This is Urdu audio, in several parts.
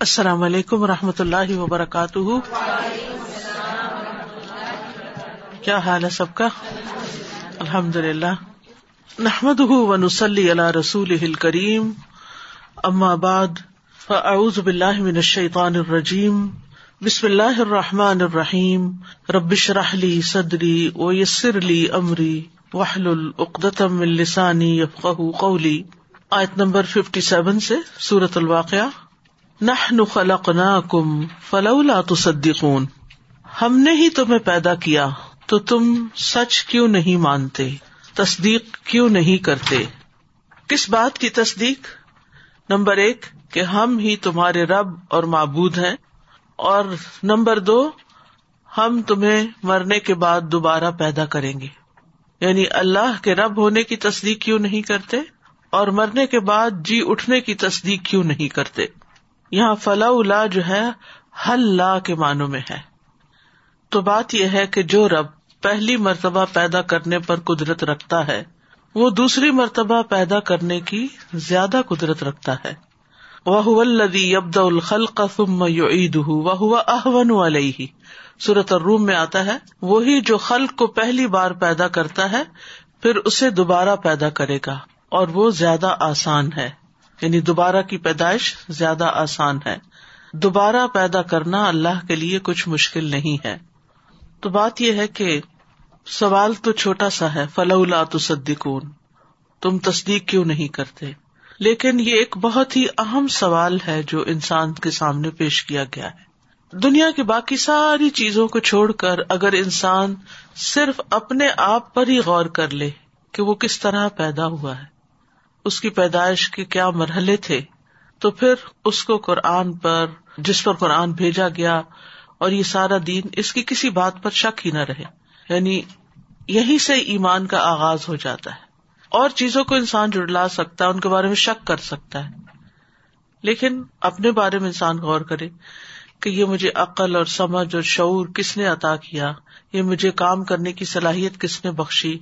السلام علیکم و رحمۃ اللہ وبرکاتہ۔ کیا حال ہے سب کا؟ الحمد للہ نحمد و نسلی اللہ رسول کریم بعد، فاعوذ باللہ من الشیطان الرجیم۔ بسم اللہ الرحمٰن الرحیم۔ ربش رحلی صدری و یسر علی عمری وحل العقدم السانی قولی۔ آیت نمبر ففٹی سیون سے سورت الواقع نہ خلق نہ کم فلولا تصدقون۔ ہم نے ہی تمہیں پیدا کیا، تو تم سچ کیوں نہیں مانتے؟ تصدیق کیوں نہیں کرتے؟ کس بات کی تصدیق؟ نمبر ایک، کہ ہم ہی تمہارے رب اور معبود ہیں۔ اور نمبر دو، ہم تمہیں مرنے کے بعد دوبارہ پیدا کریں گے۔ یعنی اللہ کے رب ہونے کی تصدیق کیوں نہیں کرتے؟ اور مرنے کے بعد جی اٹھنے کی تصدیق کیوں نہیں کرتے؟ یہاں فلا الا جو ہے، حل لا کے معنوں میں ہے۔ تو بات یہ ہے کہ جو رب پہلی مرتبہ پیدا کرنے پر قدرت رکھتا ہے، وہ دوسری مرتبہ پیدا کرنے کی زیادہ قدرت رکھتا ہے۔ وہ الدی ابد الخل قفم عید وہ احون علیہ صورت الروم میں آتا ہے، وہی جو خلق کو پہلی بار پیدا کرتا ہے، پھر اسے دوبارہ پیدا کرے گا اور وہ زیادہ آسان ہے۔ یعنی دوبارہ کی پیدائش زیادہ آسان ہے۔ دوبارہ پیدا کرنا اللہ کے لیے کچھ مشکل نہیں ہے۔ تو بات یہ ہے کہ سوال تو چھوٹا سا ہے فلا تصدقون۔ تم تصدیق کیوں نہیں کرتے؟ لیکن یہ ایک بہت ہی اہم سوال ہے جو انسان کے سامنے پیش کیا گیا ہے۔ دنیا کی باقی ساری چیزوں کو چھوڑ کر اگر انسان صرف اپنے آپ پر ہی غور کر لے کہ وہ کس طرح پیدا ہوا ہے۔ اس کی پیدائش کے کیا مرحلے تھے؟ تو پھر اس کو قرآن پر، جس پر قرآن بھیجا گیا، اور یہ سارا دین اس کی کسی بات پر شک ہی نہ رہے۔ یعنی یہی سے ایمان کا آغاز ہو جاتا ہے۔ اور چیزوں کو انسان جڑلا سکتا ہے، ان کے بارے میں شک کر سکتا ہے۔ لیکن اپنے بارے میں انسان غور کرے کہ یہ مجھے عقل اور سمجھ اور شعور کس نے عطا کیا؟ یہ مجھے کام کرنے کی صلاحیت کس نے بخشی؟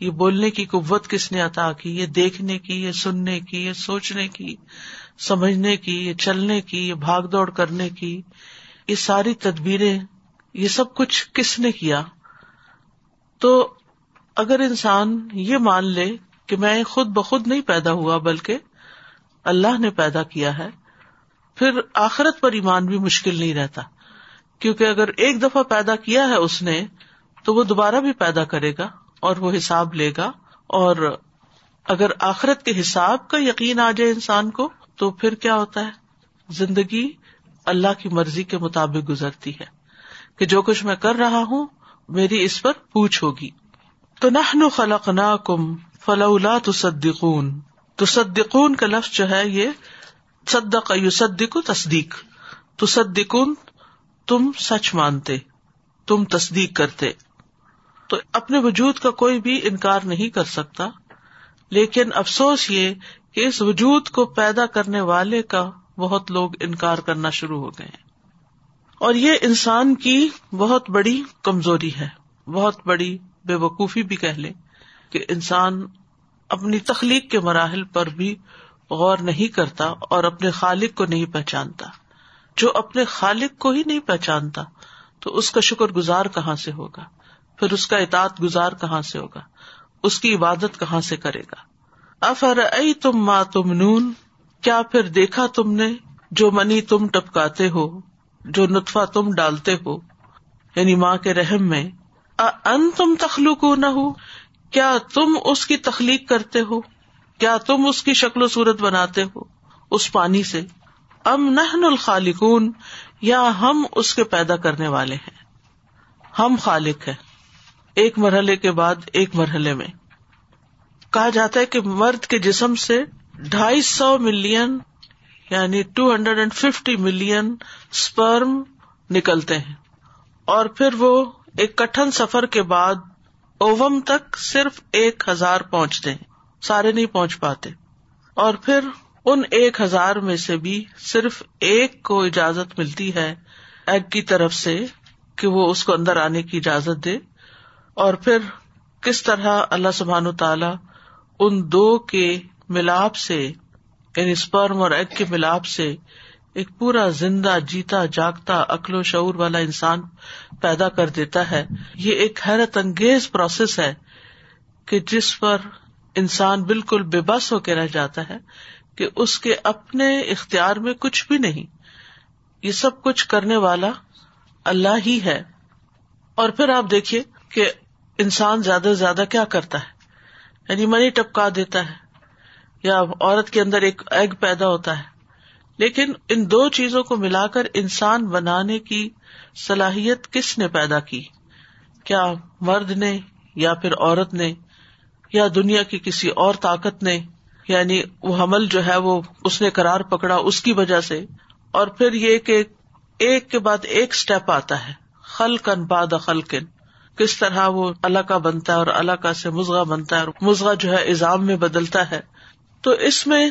یہ بولنے کی قوت کس نے عطا کی؟ یہ دیکھنے کی، یہ سننے کی، یہ سوچنے کی، سمجھنے کی، یہ چلنے کی، یہ بھاگ دوڑ کرنے کی، یہ ساری تدبیریں، یہ سب کچھ کس نے کیا؟ تو اگر انسان یہ مان لے کہ میں خود بخود نہیں پیدا ہوا بلکہ اللہ نے پیدا کیا ہے، پھر آخرت پر ایمان بھی مشکل نہیں رہتا۔ کیونکہ اگر ایک دفعہ پیدا کیا ہے اس نے، تو وہ دوبارہ بھی پیدا کرے گا اور وہ حساب لے گا۔ اور اگر آخرت کے حساب کا یقین آ جائے انسان کو، تو پھر کیا ہوتا ہے؟ زندگی اللہ کی مرضی کے مطابق گزرتی ہے کہ جو کچھ میں کر رہا ہوں، میری اس پر پوچھ ہوگی۔ تو نہ خلق نہ کم فلا تصدقون۔ تصدقون کا لفظ جو ہے، یہ صدق یو تصدیق۔ تصدقون تم سچ مانتے، تم تصدیق کرتے۔ تو اپنے وجود کا کوئی بھی انکار نہیں کر سکتا۔ لیکن افسوس یہ کہ اس وجود کو پیدا کرنے والے کا بہت لوگ انکار کرنا شروع ہو گئے۔ اور یہ انسان کی بہت بڑی کمزوری ہے۔ بہت بڑی بے وقوفی بھی کہہ لے کہ انسان اپنی تخلیق کے مراحل پر بھی غور نہیں کرتا اور اپنے خالق کو نہیں پہچانتا۔ جو اپنے خالق کو ہی نہیں پہچانتا، تو اس کا شکر گزار کہاں سے ہوگا؟ پھر اس کا اطاط گزار کہاں سے ہوگا؟ اس کی عبادت کہاں سے کرے گا؟ افر ائی تم ماں تم نون کیا پھر دیکھا تم نے جو منی تم ٹپکاتے ہو، جو نطفہ تم ڈالتے ہو؟ یعنی ماں کے رحم میں۔ ان تم تخلوق نہ ہو کیا تم اس کی تخلیق کرتے ہو؟ کیا تم اس کی شکل و صورت بناتے ہو؟ اس پانی سے۔ ام نہن الخالقون، یا ہم اس کے پیدا کرنے والے ہیں۔ ہم خالق ہیں۔ ایک مرحلے کے بعد ایک مرحلے میں۔ کہا جاتا ہے کہ مرد کے جسم سے ڈھائی سو ملین یعنی two hundred and fifty million sperm نکلتے ہیں۔ اور پھر وہ ایک کٹن سفر کے بعد اوم تک صرف ایک ہزار پہنچتے ہیں۔ سارے نہیں پہنچ پاتے۔ اور پھر ان ایک ہزار میں سے بھی صرف ایک کو اجازت ملتی ہے ایگ کی طرف سے کہ وہ اس کو اندر آنے کی اجازت دے اور پھر کس طرح اللہ سبحان و تعالی ان دو کے ملاپ سے یعنی اسپرم اور ایگ کے ملاپ سے ایک پورا زندہ، جیتا، جاگتا، عقل و شعور والا انسان پیدا کر دیتا ہے۔ یہ ایک حیرت انگیز پروسیس ہے کہ جس پر انسان بالکل بے بس ہو کے رہ جاتا ہے۔ کہ اس کے اپنے اختیار میں کچھ بھی نہیں۔ یہ سب کچھ کرنے والا اللہ ہی ہے۔ اور پھر آپ دیکھیے کہ انسان زیادہ سے زیادہ کیا کرتا ہے۔ یعنی منی ٹپکا دیتا ہے۔ یا عورت کے اندر ایک ایگ پیدا ہوتا ہے۔ لیکن ان دو چیزوں کو ملا کر انسان بنانے کی صلاحیت کس نے پیدا کی؟ کیا مرد نے یا پھر عورت نے یا دنیا کی کسی اور طاقت نے؟ یعنی وہ حمل جو ہے وہ اس نے کرار پکڑا اس کی وجہ سے اور پھر یہ کہ ایک کے بعد ایک اسٹیپ آتا ہے۔ خلقن باد خلقن کس طرح وہ اللہ کا بنتا ہے اور اللہ کا سے مزغا بنتا ہے اور مزغا جو ہے ایزام میں بدلتا ہے۔ تو اس میں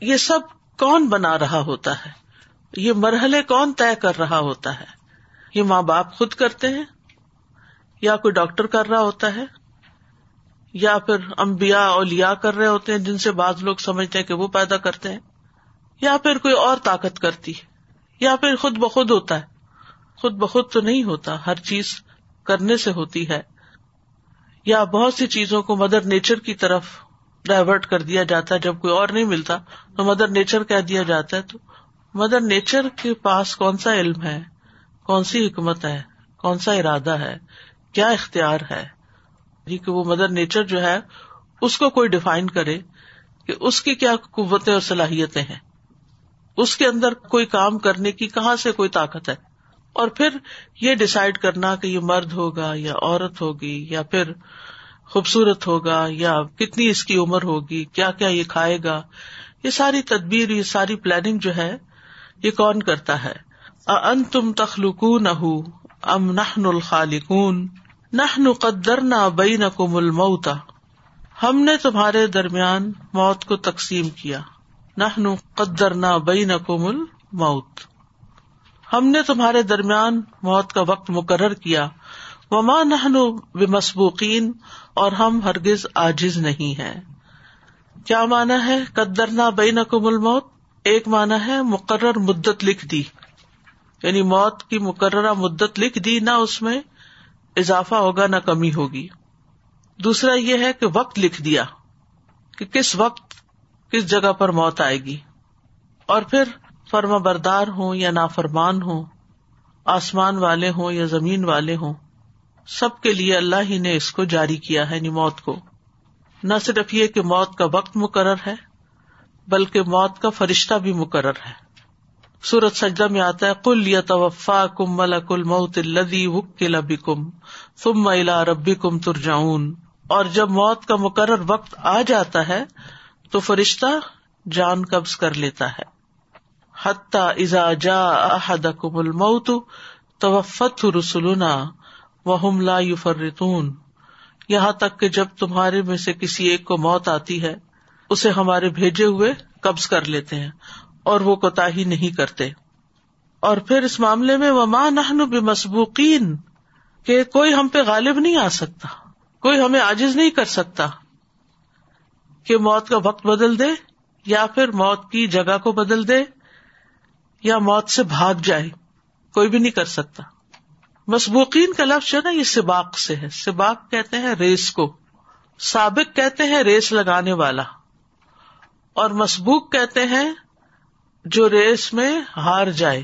یہ سب کون بنا رہا ہوتا ہے؟ یہ مرحلے کون طے کر رہا ہوتا ہے؟ یہ ماں باپ خود کرتے ہیں یا کوئی ڈاکٹر کر رہا ہوتا ہے؟ یا پھر امبیا اولیا کر رہے ہوتے ہیں جن سے بعض لوگ سمجھتے ہیں کہ وہ پیدا کرتے ہیں، یا پھر کوئی اور طاقت کرتی یا پھر خود بخود ہوتا ہے۔ خود بخود تو نہیں ہوتا، ہر چیز کرنے سے ہوتی ہے۔ یا بہت سی چیزوں کو مدر نیچر کی طرف ڈائیورٹ کر دیا جاتا ہے، جب کوئی اور نہیں ملتا تو مدر نیچر کہہ دیا جاتا ہے۔ تو مدر نیچر کے پاس کون سا علم ہے؟ کون سی حکمت ہے؟ کون سا ارادہ ہے؟ کیا اختیار ہے؟ جی کہ وہ مدر نیچر جو ہے، اس کو کوئی ڈیفائن کرے کہ اس کی کیا قوتیں اور صلاحیتیں ہیں۔ اس کے اندر کوئی کام کرنے کی کہاں سے کوئی طاقت ہے؟ اور پھر یہ ڈسائڈ کرنا کہ یہ مرد ہوگا یا عورت ہوگی یا پھر خوبصورت ہوگا یا کتنی اس کی عمر ہوگی، کیا کیا یہ کھائے گا؟ یہ ساری تدبیر، یہ ساری پلاننگ جو ہے، یہ کون کرتا ہے؟ ان تم تخلق نہ ام نہ الخالقون؟ نہ قدر نہ بئی نہ کو مل ہم نے تمہارے درمیان موت کو تقسیم کیا۔ نہ قدر نہ بئی نہ ہم نے تمہارے درمیان موت کا وقت مقرر کیا۔ وہ ماں نہ مسبوقین اور ہم ہرگز آجز نہیں ہے کیا مانا ہے قدر نہ بئی نہ کو مل موت ایک مانا ہے مقرر مدت لکھ دی۔ یعنی موت کی مقررہ مدت لکھ دی نہ اس میں۔ اضافہ ہوگا نہ کمی ہوگی۔ دوسرا یہ ہے کہ وقت لکھ دیا کہ کس وقت کس جگہ پر موت آئے گی۔ اور پھر فرما بردار ہوں یا نافرمان ہوں، آسمان والے ہوں یا زمین والے ہوں، سب کے لیے اللہ ہی نے اس کو جاری کیا ہے یعنی موت کو۔ نہ صرف یہ کہ موت کا وقت مقرر ہے، بلکہ موت کا فرشتہ بھی مقرر ہے۔ سورت سجدہ میں آتا ہے کل یا توفا کم ملک الموت الدی وکل کم فم الا ربی کم ترجاؤن اور جب موت کا مقرر وقت آ جاتا ہے، تو فرشتہ جان قبض کر لیتا ہے۔ حتیٰ ازا جا احد کم الموت توفت رسولنا وہ لا فرتون یہاں تک کہ جب تمہارے میں سے کسی ایک کو موت آتی ہے، اسے ہمارے بھیجے ہوئے قبض کر لیتے ہیں۔ اور وہ کوتا ہی نہیں کرتے۔ اور پھر اس معاملے میں وہ ماں نہ مسبوقین کہ کوئی ہم پہ غالب نہیں آ سکتا، کوئی ہمیں آجز نہیں کر سکتا کہ موت کا وقت بدل دے یا پھر موت کی جگہ کو بدل دے یا موت سے بھاگ جائے، کوئی بھی نہیں کر سکتا۔ مسبوقین کا لفظ جو نا، یہ سباق سے ہے۔ سباق کہتے ہیں ریس کو۔ سابق کہتے ہیں ریس لگانے والا۔ اور مسبوق کہتے ہیں جو ریس میں ہار جائے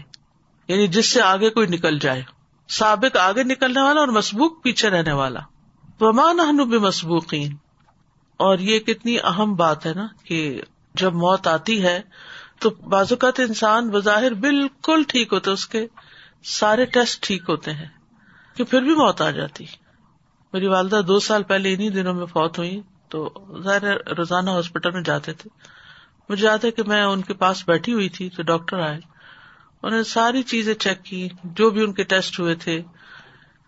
یعنی جس سے آگے کوئی نکل جائے، سابق آگے نکلنے والا اور مسبوق پیچھے رہنے والا۔ ومان بھی مسبوقین اور یہ کتنی اہم بات ہے نا کہ جب موت آتی ہے، تو بازوقت انسان بظاہر بالکل ٹھیک ہوتا اس کے سارے ٹیسٹ ٹھیک ہوتے ہیں کہ پھر بھی موت آ جاتی۔ میری والدہ دو سال پہلے انہیں دنوں میں فوت ہوئی، تو ظاہر روزانہ ہاسپٹل میں جاتے تھے۔ مجھے یاد ہے کہ میں ان کے پاس بیٹھی ہوئی تھی تو ڈاکٹر آئے، انہوں نے ساری چیزیں چیک کی، جو بھی ان کے ٹیسٹ ہوئے تھے،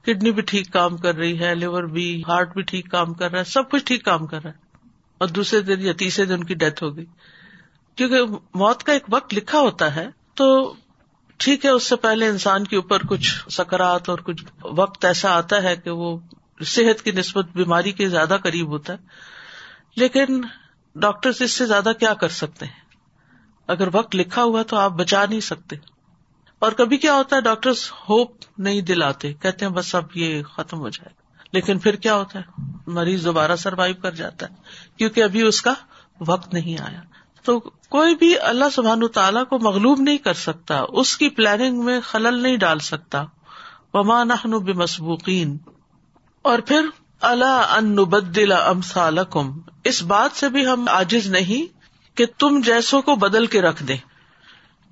کڈنی بھی ٹھیک کام کر رہی ہے، لیور بھی، ہارٹ بھی ٹھیک کام کر رہا ہے، سب کچھ ٹھیک کام کر رہا ہے، اور دوسرے دن یا تیسرے دن ان کی ڈیتھ ہو گئی۔ کیونکہ موت کا ایک وقت لکھا ہوتا ہے، تو ٹھیک ہے، اس سے پہلے انسان کے اوپر کچھ سکرات اور کچھ وقت ایسا آتا ہے کہ وہ صحت کی نسبت بیماری کے زیادہ قریب ہوتا ہے۔ لیکن ڈاکٹر اس سے زیادہ کیا کر سکتے ہیں؟ اگر وقت لکھا ہوا تو آپ بچا نہیں سکتے۔ اور کبھی کیا ہوتا ہے ڈاکٹر ہوپ نہیں دلاتے، کہتے ہیں بس اب یہ ختم ہو جائے گا۔ لیکن پھر کیا ہوتا ہے؟ مریض دوبارہ سروائو کر جاتا ہے، کیونکہ ابھی اس کا وقت نہیں آیا۔ تو کوئی بھی اللہ سبحان تعالیٰ کو مغلوب نہیں کر سکتا، اس کی پلاننگ میں خلل نہیں ڈال سکتا۔ وما نحن بمسبوقین اور پھر اللہ ان نبدل امثالکم، اس بات سے بھی ہم عاجز نہیں کہ تم جیسوں کو بدل کے رکھ دیں۔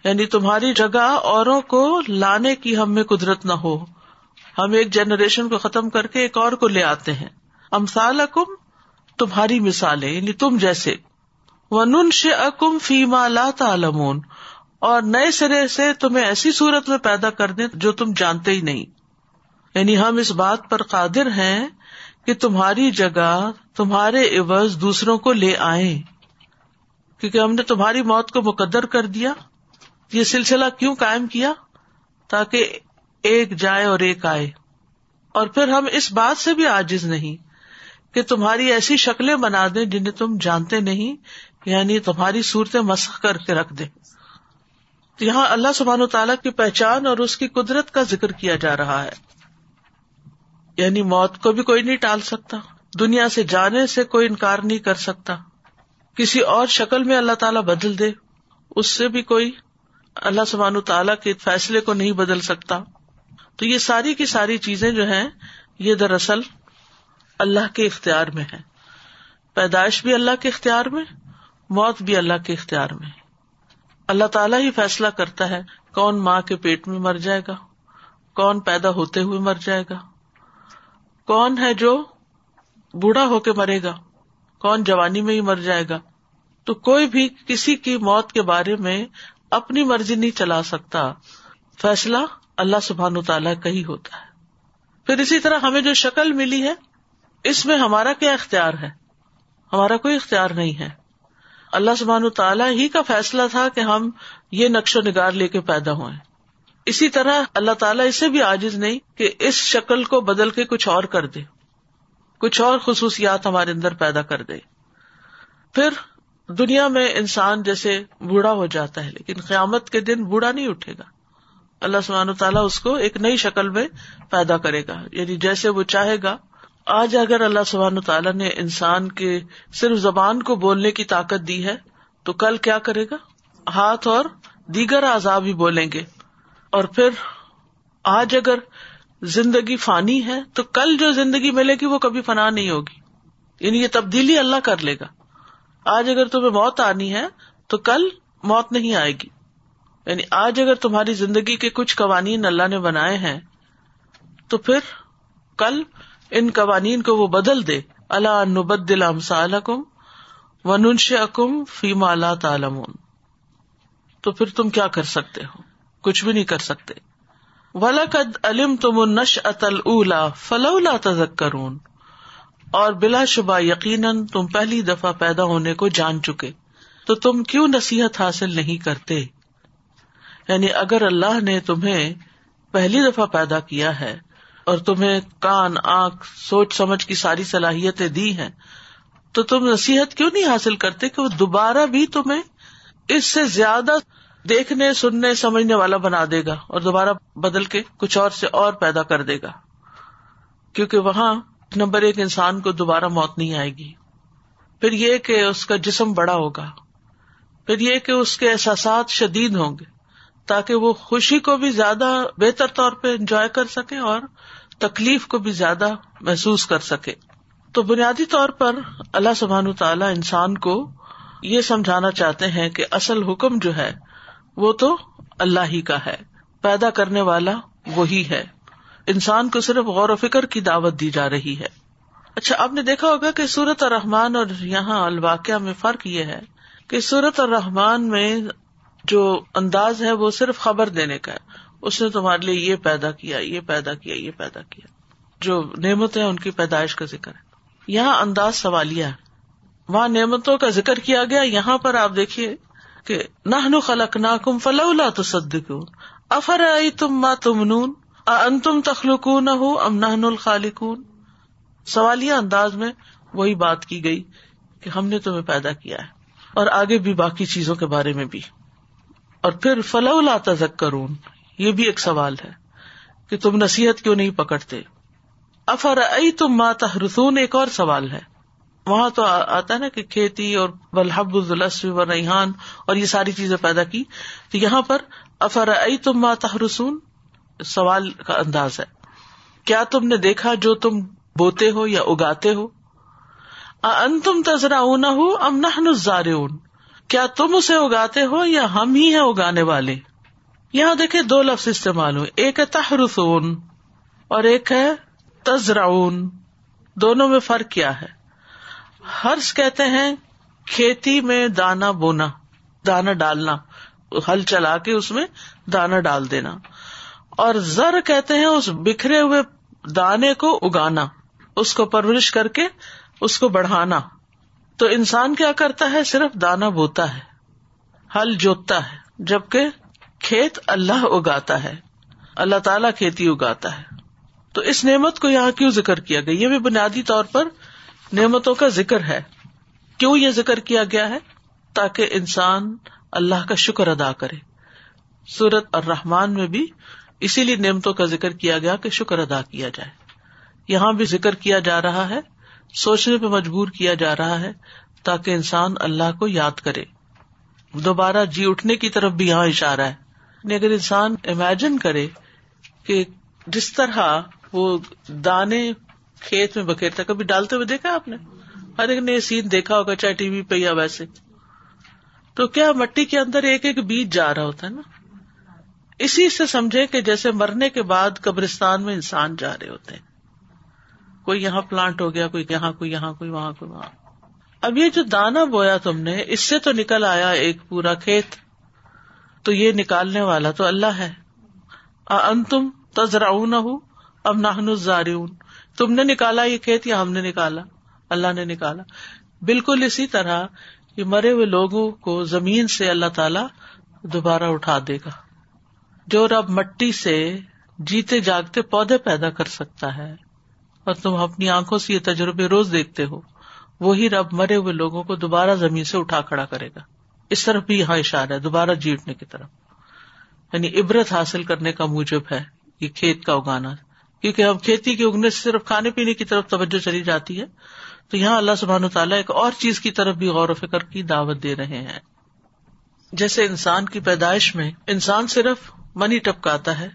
یعنی تمہاری جگہ اوروں کو لانے کی ہم میں قدرت نہ ہو۔ ہم ایک جنریشن کو ختم کر کے ایک اور کو لے آتے ہیں۔ امثالکم تمہاری مثالیں یعنی تم جیسے۔ ونن اکم فیما لا تعلمون۔ اور نئے سرے سے تمہیں ایسی صورت میں پیدا کر دیں جو تم جانتے ہی نہیں۔ یعنی ہم اس بات پر قادر ہیں کہ تمہاری جگہ تمہارے عوض دوسروں کو لے آئے۔ کیونکہ ہم نے تمہاری موت کو مقدر کر دیا۔ یہ سلسلہ کیوں قائم کیا؟ تاکہ ایک جائے اور ایک آئے۔ اور پھر ہم اس بات سے بھی آجز نہیں کہ تمہاری ایسی شکلیں بنا دیں جنہیں تم جانتے نہیں یعنی تمہاری صورتیں مسخ کر کے رکھ دیں۔ یہاں اللہ سبحان و تعالیٰ کی پہچان اور اس کی قدرت کا ذکر کیا جا رہا ہے۔ یعنی موت کو بھی کوئی نہیں ٹال سکتا۔ دنیا سے جانے سے کوئی انکار نہیں کر سکتا۔ کسی اور شکل میں اللہ تعالیٰ بدل دے۔ اس سے بھی کوئی اللہ سبحان تعالیٰ کے فیصلے کو نہیں بدل سکتا۔ تو یہ ساری کی ساری چیزیں جو ہیں، یہ دراصل اللہ کے اختیار میں ہے پیدائش بھی اللہ کے اختیار میں، موت بھی اللہ کے اختیار میں۔ اللہ تعالیٰ ہی فیصلہ کرتا ہے کون ماں کے پیٹ میں مر جائے گا، کون پیدا ہوتے ہوئے مر جائے گا۔ کون ہے جو بوڑھا ہو کے مرے گا؟ کون جوانی میں ہی مر جائے گا؟ تو کوئی بھی کسی کی موت کے بارے میں اپنی مرضی نہیں چلا سکتا۔ فیصلہ اللہ سبحان تعالیٰ کا ہی ہوتا ہے۔ پھر اسی طرح ہمیں جو شکل ملی ہے، اس میں ہمارا کیا اختیار ہے؟ ہمارا کوئی اختیار نہیں ہے۔ اللہ سبحان تعالیٰ ہی کا فیصلہ تھا کہ ہم یہ نقش و نگار لے کے پیدا ہوئے اسی طرح اللہ تعالیٰ اسے بھی عاجز نہیں کہ اس شکل کو بدل کے کچھ اور کر دے۔ کچھ اور خصوصیات ہمارے اندر پیدا کر دے۔ پھر دنیا میں انسان جیسے بوڑھا ہو جاتا ہے، لیکن قیامت کے دن بوڑھا نہیں اٹھے گا۔ اللہ سبحان تعالیٰ اس کو ایک نئی شکل میں پیدا کرے گا۔ یعنی جیسے وہ چاہے گا۔ آج اگر اللہ سبحان تعالیٰ نے انسان کے صرف زبان کو بولنے کی طاقت دی ہے، تو کل کیا کرے گا؟ ہاتھ اور دیگر آزاد بھی بولیں گے۔ اور پھر آج اگر زندگی فانی ہے تو کل جو زندگی ملے گی وہ کبھی فنا نہیں ہوگی۔ یعنی یہ تبدیلی اللہ کر لے گا۔ آج اگر تمہیں موت آنی ہے تو کل موت نہیں آئے گی۔ یعنی آج اگر تمہاری زندگی کے کچھ قوانین اللہ نے بنائے ہیں تو پھر کل ان قوانین کو وہ بدل دے۔ اللہ نبدل کم ونش اکم فیما اللہ تعالم تو پھر تم کیا کر سکتے ہو؟ کچھ بھی نہیں کر سکتے۔ ولقد علم تم نش اتل اولا فلولا تذکرون اور بلا شبہ یقیناً تم پہلی دفعہ پیدا ہونے کو جان چکے۔ تو تم کیوں نصیحت حاصل نہیں کرتے؟ یعنی اگر اللہ نے تمہیں پہلی دفعہ پیدا کیا ہے اور تمہیں کان، آنکھ، سوچ سمجھ کی ساری صلاحیتیں دی ہیں، تو تم نصیحت کیوں نہیں حاصل کرتے کہ وہ دوبارہ بھی تمہیں اس سے زیادہ دیکھنے، سننے، سمجھنے والا بنا دے گا اور دوبارہ بدل کے کچھ اور سے اور پیدا کر دے گا۔ کیونکہ وہاں نمبر ایک انسان کو دوبارہ موت نہیں آئے گی۔ پھر یہ کہ اس کا جسم بڑا ہوگا۔ پھر یہ کہ اس کے احساسات شدید ہوں گے۔ تاکہ وہ خوشی کو بھی زیادہ بہتر طور پہ انجوائے کر سکے اور تکلیف کو بھی زیادہ محسوس کر سکے۔ تو بنیادی طور پر اللہ سبحان تعالیٰ انسان کو یہ سمجھانا چاہتے ہیں کہ اصل حکم جو ہے وہ تو اللہ ہی کا ہے۔ پیدا کرنے والا وہی ہے۔ انسان کو صرف غور و فکر کی دعوت دی جا رہی ہے۔ اچھا آپ نے دیکھا ہوگا کہ سورت اور رحمان اور یہاں الواقع میں فرق یہ ہے کہ سورت اور رحمان میں جو انداز ہے وہ صرف خبر دینے کا ہے۔ اس نے تمہارے لیے یہ پیدا کیا، یہ پیدا کیا، یہ پیدا کیا۔ جو نعمت ہے ان کی پیدائش کا ذکر ہے۔ یہاں انداز سوالیہ ہے۔ وہاں نعمتوں کا ذکر کیا گیا، یہاں پر آپ دیکھیے۔ کہ نہ خلق نہ کم فلولا تو سد افر آئی تم ماں تم نون ان تم تخلق ہو ام نہن الخالقون؟ سوالیہ انداز میں وہی بات کی گئی کہ ہم نے تمہیں پیدا کیا ہے اور آگے بھی باقی چیزوں کے بارے میں بھی۔ اور پھر فلولا تذکرون، یہ بھی ایک سوال ہے کہ تم نصیحت کیوں نہیں پکڑتے؟ افر ائی تم ماتا رسون ایک اور سوال ہے۔ وہاں تو آتا ہے نا کہ کھیتی اور بلحب و ریحان اور یہ ساری چیزیں پیدا کی۔ تو یہاں پر افر ائی تم ماتا رسون سوال کا انداز ہے۔ کیا تم نے دیکھا جو تم بوتے ہو یا اگاتے ہو؟ ان تم تذرا اون ہو ام نہ کیا تم اسے اگاتے ہو یا ہم ہی ہیں اگانے والے؟ یہاں دیکھے دو لفظ استعمال ہوئے۔ ایک ہے تحرسون اور ایک ہے تزراون دونوں میں فرق کیا ہے؟ ہرس کہتے ہیں کھیتی میں دانا بونا دانا ڈالنا، ہل چلا کے اس میں دانا ڈال دینا۔ اور زر کہتے ہیں اس بکھرے ہوئے دانے کو اگانا، اس کو پرورش کر کے اس کو بڑھانا۔ تو انسان کیا کرتا ہے؟ صرف دانا بوتا ہے، ہل جوتتا ہے، جبکہ کھیت اللہ اگاتا ہے، اللہ تعالی کھیتی اگاتا ہے۔ تو اس نعمت کو یہاں کیوں ذکر کیا گیا؟ یہ بھی بنیادی طور پر نعمتوں کا ذکر ہے۔ کیوں یہ ذکر کیا گیا ہے؟ تاکہ انسان اللہ کا شکر ادا کرے۔ سورت اور رحمان میں بھی اسی لیے نعمتوں کا ذکر کیا گیا کہ شکر ادا کیا جائے۔ یہاں بھی ذکر کیا جا رہا ہے، سوچنے پہ مجبور کیا جا رہا ہے تاکہ انسان اللہ کو یاد کرے۔ دوبارہ جی اٹھنے کی طرف بھی یہاں اشارہ ہے۔ یعنی اگر انسان امیجن کرے کہ جس طرح وہ دانے کھیت میں بکھیرتا کبھی ڈالتے ہوئے دیکھا آپ نے؟ ہر ایک نے سین دیکھا ہوگا، چاہے ٹی وی پہ یا ویسے۔ تو کیا مٹی کے اندر ایک ایک بیج جا رہا ہوتا ہے نا؟ اسی سے سمجھے کہ جیسے مرنے کے بعد قبرستان میں انسان جا رہے ہوتے ہیں۔ کوئی یہاں پلانٹ ہو گیا، کوئی یہاں کوئی یہاں، کوئی وہاں کوئی وہاں۔ اب یہ جو دانا بویا تم نے، اس سے تو نکل آیا ایک پورا کھیت۔ تو یہ نکالنے والا تو اللہ ہے۔ ان تم ہوں اب نہن زارون تم نے نکالا، یہ کھیت یا ہم نے نکالا، اللہ نے نکالا۔ بالکل اسی طرح یہ مرے ہوئے لوگوں کو زمین سے اللہ تعالی دوبارہ اٹھا دے گا۔ جو رب مٹی سے جیتے جاگتے پودے پیدا کر سکتا ہے اور تم اپنی آنکھوں سے یہ تجربے روز دیکھتے ہو، وہی رب مرے ہوئے لوگوں کو دوبارہ زمین سے اٹھا کھڑا کرے گا۔ اس طرف بھی یہاں اشارہ ہے، دوبارہ جیٹنے کی طرف۔ یعنی عبرت حاصل کرنے کا موجب ہے یہ کھیت کا اگانا۔ کیونکہ اب کھیتی کے اگنے سے صرف کھانے پینے کی طرف توجہ چلی جاتی ہے، تو یہاں اللہ سبحان تعالیٰ ایک اور چیز کی طرف بھی غور و فکر کی دعوت دے رہے ہیں۔ جیسے انسان کی پیدائش میں انسان صرف منی ٹپکاتا ہے،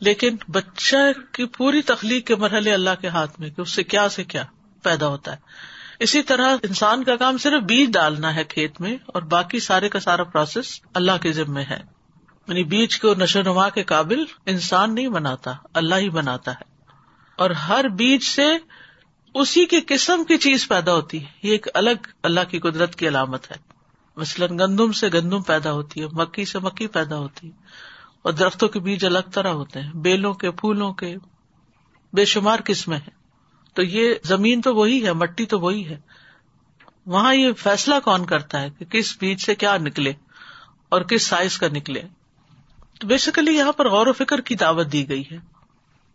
لیکن بچہ کی پوری تخلیق کے مرحلے اللہ کے ہاتھ میں، کہ اس سے کیا سے کیا پیدا ہوتا ہے۔ اسی طرح انسان کا کام صرف بیج ڈالنا ہے کھیت میں، اور باقی سارے کا سارا پروسیس اللہ کے ذمے ہے۔ یعنی بیج کو نشو نما کے قابل انسان نہیں بناتا، اللہ ہی بناتا ہے۔ اور ہر بیج سے اسی کی قسم کی چیز پیدا ہوتی ہے۔ یہ ایک الگ اللہ کی قدرت کی علامت ہے۔ مثلاً گندم سے گندم پیدا ہوتی ہے، مکی سے مکی پیدا ہوتی ہے۔ اور درختوں کے بیج الگ طرح ہوتے ہیں، بیلوں کے، پھولوں کے۔ بے شمار قسمیں ہیں۔ تو یہ زمین تو وہی ہے، مٹی تو وہی ہے۔ وہاں یہ فیصلہ کون کرتا ہے کہ کس بیج سے کیا نکلے اور کس سائز کا نکلے۔ تو بیسیکلی یہاں پر غور و فکر کی دعوت دی گئی ہے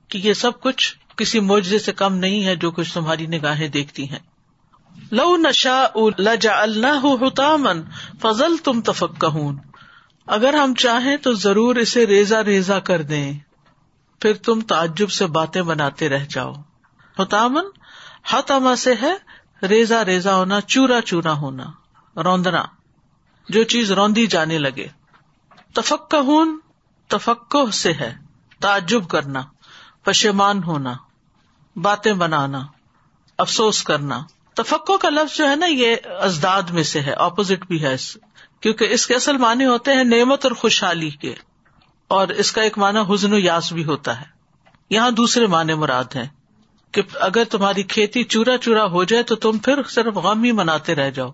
کہ یہ سب کچھ کسی معجزے سے کم نہیں ہے جو کچھ تمہاری نگاہیں دیکھتی ہیں۔ لو نشا لجا اللہ فضل تم تفک اگر ہم چاہیں تو ضرور اسے ریزا ریزا کر دیں۔ پھر تم تعجب سے باتیں بناتے رہ جاؤ۔ ہوتامن ہتما سے ہے ریزا ریزا ہونا، چورا چورا ہونا، روندنا، جو چیز روندی جانے لگے۔ تفک تفکو سے ہے، تعجب کرنا، پشیمان ہونا، باتیں بنانا، افسوس کرنا۔ تفقو کا لفظ جو ہے نا، یہ ازداد میں سے ہے اپوزٹ بھی ہے کیونکہ اس کے اصل معنی ہوتے ہیں نعمت اور خوشحالی کے۔ اور اس کا ایک معنی حزن و یاس بھی ہوتا ہے۔ یہاں دوسرے معنی مراد ہیں کہ اگر تمہاری کھیتی چورا چورا ہو جائے تو تم پھر صرف غم ہی مناتے رہ جاؤ۔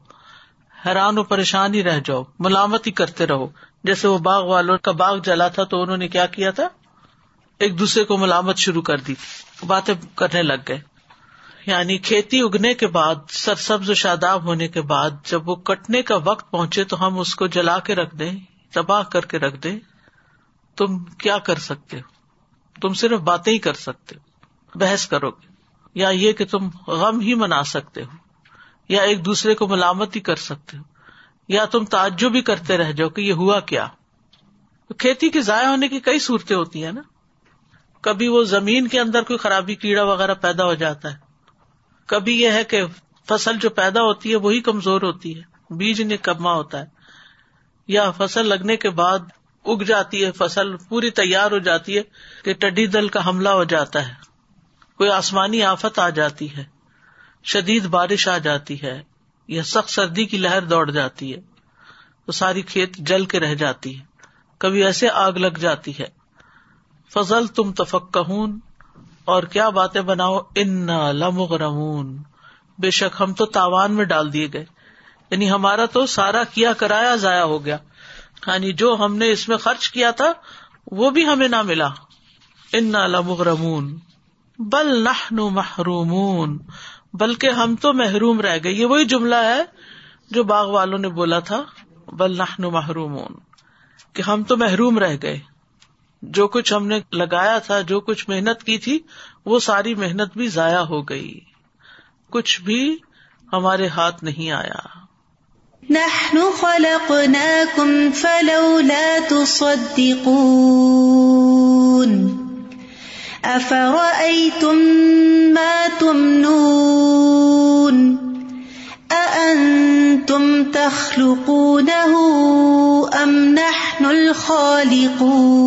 حیران و پریشان ہی رہ جاؤ، ملامت ہی کرتے رہو۔ جیسے وہ باغ والوں کا باغ جلا تھا تو انہوں نے کیا کیا تھا؟ ایک دوسرے کو ملامت شروع کر دی۔ باتیں کرنے لگ گئے۔ یعنی کھیتی اگنے کے بعد سر سبز و شاداب ہونے کے بعد، جب وہ کٹنے کا وقت پہنچے تو ہم اس کو جلا کے رکھ دیں، تباہ کر کے رکھ دیں۔ تم کیا کر سکتے ہو؟ تم صرف باتیں ہی کر سکتے ہو۔ بحث کرو گے۔ یا یہ کہ تم غم ہی منا سکتے ہو۔ یا ایک دوسرے کو ملامت ہی کر سکتے ہو۔ یا تم تعجب بھی کرتے رہ جاؤ کہ یہ ہوا کیا۔ کھیتی کے ضائع ہونے کی کئی صورتیں ہوتی ہیں نا۔ کبھی وہ زمین کے اندر کوئی خرابی، کیڑا وغیرہ پیدا ہو جاتا ہے۔ کبھی یہ ہے کہ فصل جو پیدا ہوتی ہے وہی کمزور ہوتی ہے۔ بیج نکما ہوتا ہے۔ یا فصل لگنے کے بعد اگ جاتی ہے، فصل پوری تیار ہو جاتی ہے کہ ٹڈی دل کا حملہ ہو جاتا ہے۔ کوئی آسمانی آفت آ جاتی ہے۔ شدید بارش آ جاتی ہے یا سخت سردی کی لہر دوڑ جاتی ہے، تو ساری کھیت جل کے رہ جاتی ہے۔ کبھی ایسے آگ لگ جاتی ہے۔ فضل تم تفک اور کیا باتیں بناؤ؟ ان لمغرمون۔ بے شک ہم تو تاوان میں ڈال دیے گئے۔ یعنی ہمارا تو سارا کیا کرایا ضائع ہو گیا۔ یعنی جو ہم نے اس میں خرچ کیا تھا، وہ بھی ہمیں نہ ملا۔ ان لمغرمون، بل نہ محرومون۔ بلکہ ہم تو محروم رہ گئے۔ یہ وہی جملہ ہے جو باغ والوں نے بولا تھا، بل نہ محرومون، کہ ہم تو محروم رہ گئے۔ جو کچھ ہم نے لگایا تھا، جو کچھ محنت کی تھی، وہ ساری محنت بھی ضائع ہو گئی۔ کچھ بھی ہمارے ہاتھ نہیں آیا۔ نحن خلقناكم فلولا تصدقون۔ أفرأيتم ما تمنون أأنتم تخلقونه أم نحن الخالقون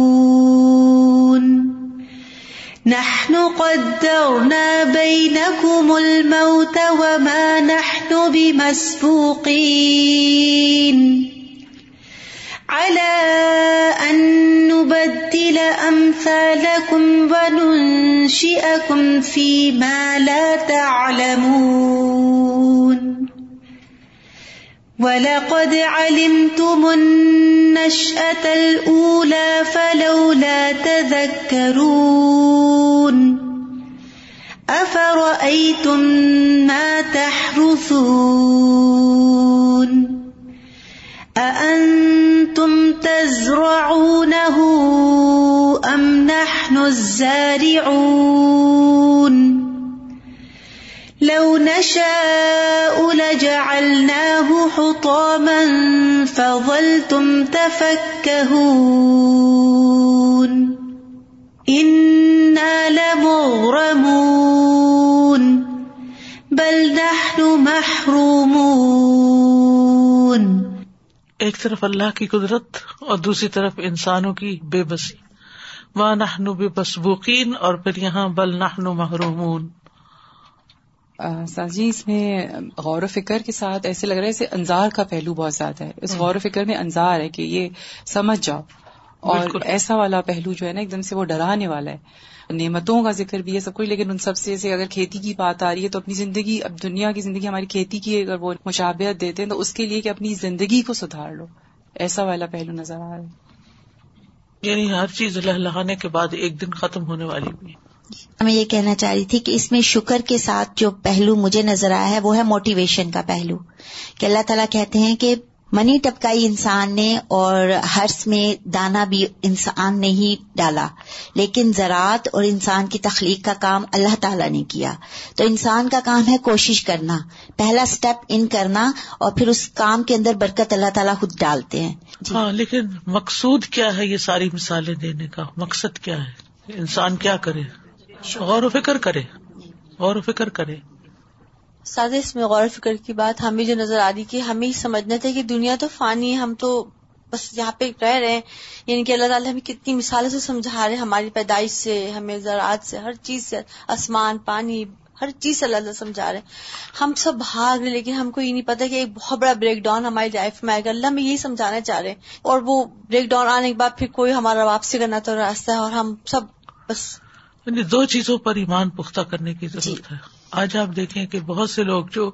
نحن قدرنا بينكم الموت وما نحن بمسبوقين أمثالكم وننشئكم فيما لا تعلمون وَلَقَدْ عَلِمْتُمُ النَّشْأَةَ الْأُولَى فَلَوْلَا تَذَكَّرُونَ أَفَرَأَيْتُم مَّا تَحْرُثُونَ أَأَنتُمْ تَزْرَعُونَهُ أَمْ نَحْنُ الزَّارِعُونَ. لو نشاء لجعلناه حطاما فظلتم تفكهون. إنا لمغرمون. بل نحن محرومون. ایک طرف اللہ کی قدرت اور دوسری طرف انسانوں کی بے بسی۔ ماں نہنو بسبوقین اور پھر یہاں بل نہنو محرومون۔ جی اس میں غور و فکر کے ساتھ ایسے لگ رہا ہے اسے انظار کا پہلو بہت زیادہ ہے۔ اس غور و فکر میں انظار ہے کہ یہ سمجھ جاؤ۔ اور ایسا والا پہلو جو ہے نا ایک دم سے وہ ڈرانے والا ہے۔ نعمتوں کا ذکر بھی ہے سب کچھ لیکن ان سب سے جیسے اگر کھیتی کی بات آ رہی ہے تو اپنی زندگی اب دنیا کی زندگی ہماری کھیتی کی اگر وہ مشابہت دیتے ہیں تو اس کے لیے کہ اپنی زندگی کو سدھار لو۔ ایسا والا پہلو نظر آ رہا ہے۔ یعنی ہر چیز لہلانے کے بعد ایک دن ختم ہونے والی بھی میں یہ کہنا چاہ رہی تھی کہ اس میں شکر کے ساتھ جو پہلو مجھے نظر آیا ہے وہ ہے موٹیویشن کا پہلو۔ کہ اللہ تعالیٰ کہتے ہیں کہ منی ٹپکائی انسان نے اور ہرس میں دانا بھی انسان نے ہی ڈالا۔ لیکن زراعت اور انسان کی تخلیق کا کام اللہ تعالیٰ نے کیا۔ تو انسان کا کام ہے کوشش کرنا۔ پہلا سٹیپ ان کرنا اور پھر اس کام کے اندر برکت اللہ تعالیٰ خود ڈالتے ہیں۔ ہاں لیکن مقصود کیا ہے یہ ساری مثالیں دینے کا؟ مقصد کیا ہے؟ انسان کیا کرے؟ غور و فکر کرے۔ غور و فکر کرے۔ ساد اس میں غور و فکر کی بات ہمیں جو نظر آ رہی کہ ہمیں سمجھنا تھا کہ دنیا تو فانی ہے، ہم تو بس یہاں پہ رہ رہے ہیں۔ یعنی کہ اللہ تعالیٰ ہمیں کتنی مثالوں سے سمجھا رہے ہیں ہماری پیدائش سے، ہمیں زراعت سے، ہر چیز سے۔ آسمان، پانی ہر چیز اللہ تعالیٰ سمجھا رہے ہیں۔ ہم سب بھاگ رہے لیکن ہم کو یہ نہیں پتا کہ ایک بہت بڑا بریک ڈاؤن ہماری لائف میں آئے گا۔ اللہ میں یہی سمجھانا چاہ رہے ہیں۔ اور وہ بریک ڈاؤن آنے کے بعد پھر کوئی ہمارا واپسی کرنا تو راستہ ہے اور ہم سب بس۔ یعنی دو چیزوں پر ایمان پختہ کرنے کی ضرورت ہے۔ آج آپ دیکھیں کہ بہت سے لوگ جو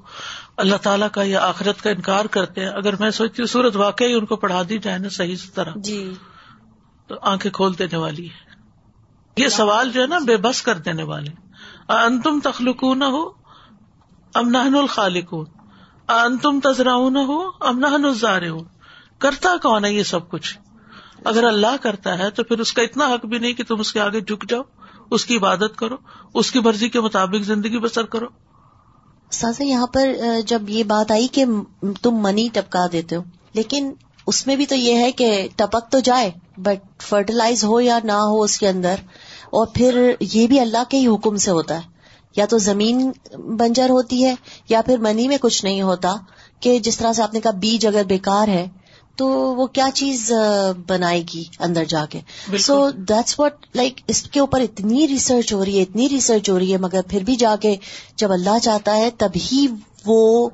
اللہ تعالیٰ کا یا آخرت کا انکار کرتے ہیں اگر میں سوچتی ہوں سورت واقعی ان کو پڑھا دی جائے نا صحیح طرح جی۔ تو آنکھیں کھول دینے والی ہے۔ یہ سوال جو ہے نا بے بس کر دینے والے۔ انتم تخلق نہ ہو امن الخالق انتم تذرا نہ ہو امن الزار ہو کرتا کون ہے یہ سب کچھ؟ اگر اللہ کرتا ہے تو پھر اس کا اتنا حق بھی نہیں کہ تم اس کے آگے جھک جاؤ، اس کی عبادت کرو، اس کی مرضی کے مطابق زندگی بسر کرو۔ سازا، یہاں پر جب یہ بات آئی کہ تم منی ٹپکا دیتے ہو، لیکن اس میں بھی تو یہ ہے کہ ٹپک تو جائے بٹ فرٹیلائز ہو یا نہ ہو اس کے اندر اور پھر یہ بھی اللہ کے ہی حکم سے ہوتا ہے۔ یا تو زمین بنجر ہوتی ہے یا پھر منی میں کچھ نہیں ہوتا کہ جس طرح سے آپ نے کہا بیج اگر بیکار ہے تو وہ کیا چیز بنائے گی اندر جا کے۔ سو دیٹس واٹ لائک اس کے اوپر اتنی ریسرچ ہو رہی ہے اتنی ریسرچ ہو رہی ہے مگر پھر بھی جا کے جب اللہ چاہتا ہے تبھی وہ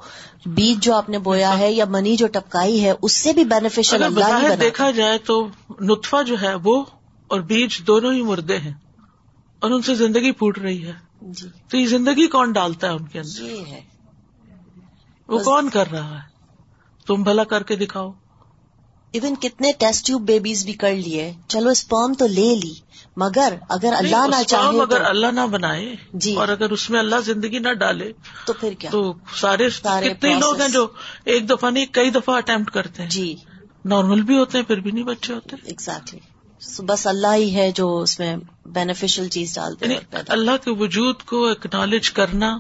بیج جو آپ نے بویا ہے یا منی جو ٹپکائی ہے اس سے بھی بینیفیشل اللہ دیکھا جائے تو نطفہ جو ہے وہ اور بیج دونوں ہی مردے ہیں۔ اور ان سے زندگی پھوٹ رہی ہے۔ جی۔ تو یہ زندگی کون ڈالتا ہے ان کے اندر؟ یہ ہے۔ وہ کون کر رہا ہے؟ تم بھلا کر کے دکھاؤ۔ ایون کتنے ٹیسٹ ٹیوب بیبیز بھی کر لیے۔ چلو اسپرم تو لے لی۔ مگر اگر اللہ نہ چاہے اگر اللہ نہ بنائے جی۔ اور اگر اس میں اللہ زندگی نہ ڈالے تو پھر کیا؟ تو سارے کتنے لوگ ہیں جو ایک دفعہ نہیں کئی دفعہ اٹمپٹ کرتے ہیں۔ جی۔ نارمل بھی ہوتے ہیں پھر بھی نہیں بچے ہوتے۔ ایگزیکٹلی بس اللہ ہی ہے جو اس میں بینیفیشل چیز ڈالتے ہیں یعنی اللہ کے وجود کو اکنالج کرنا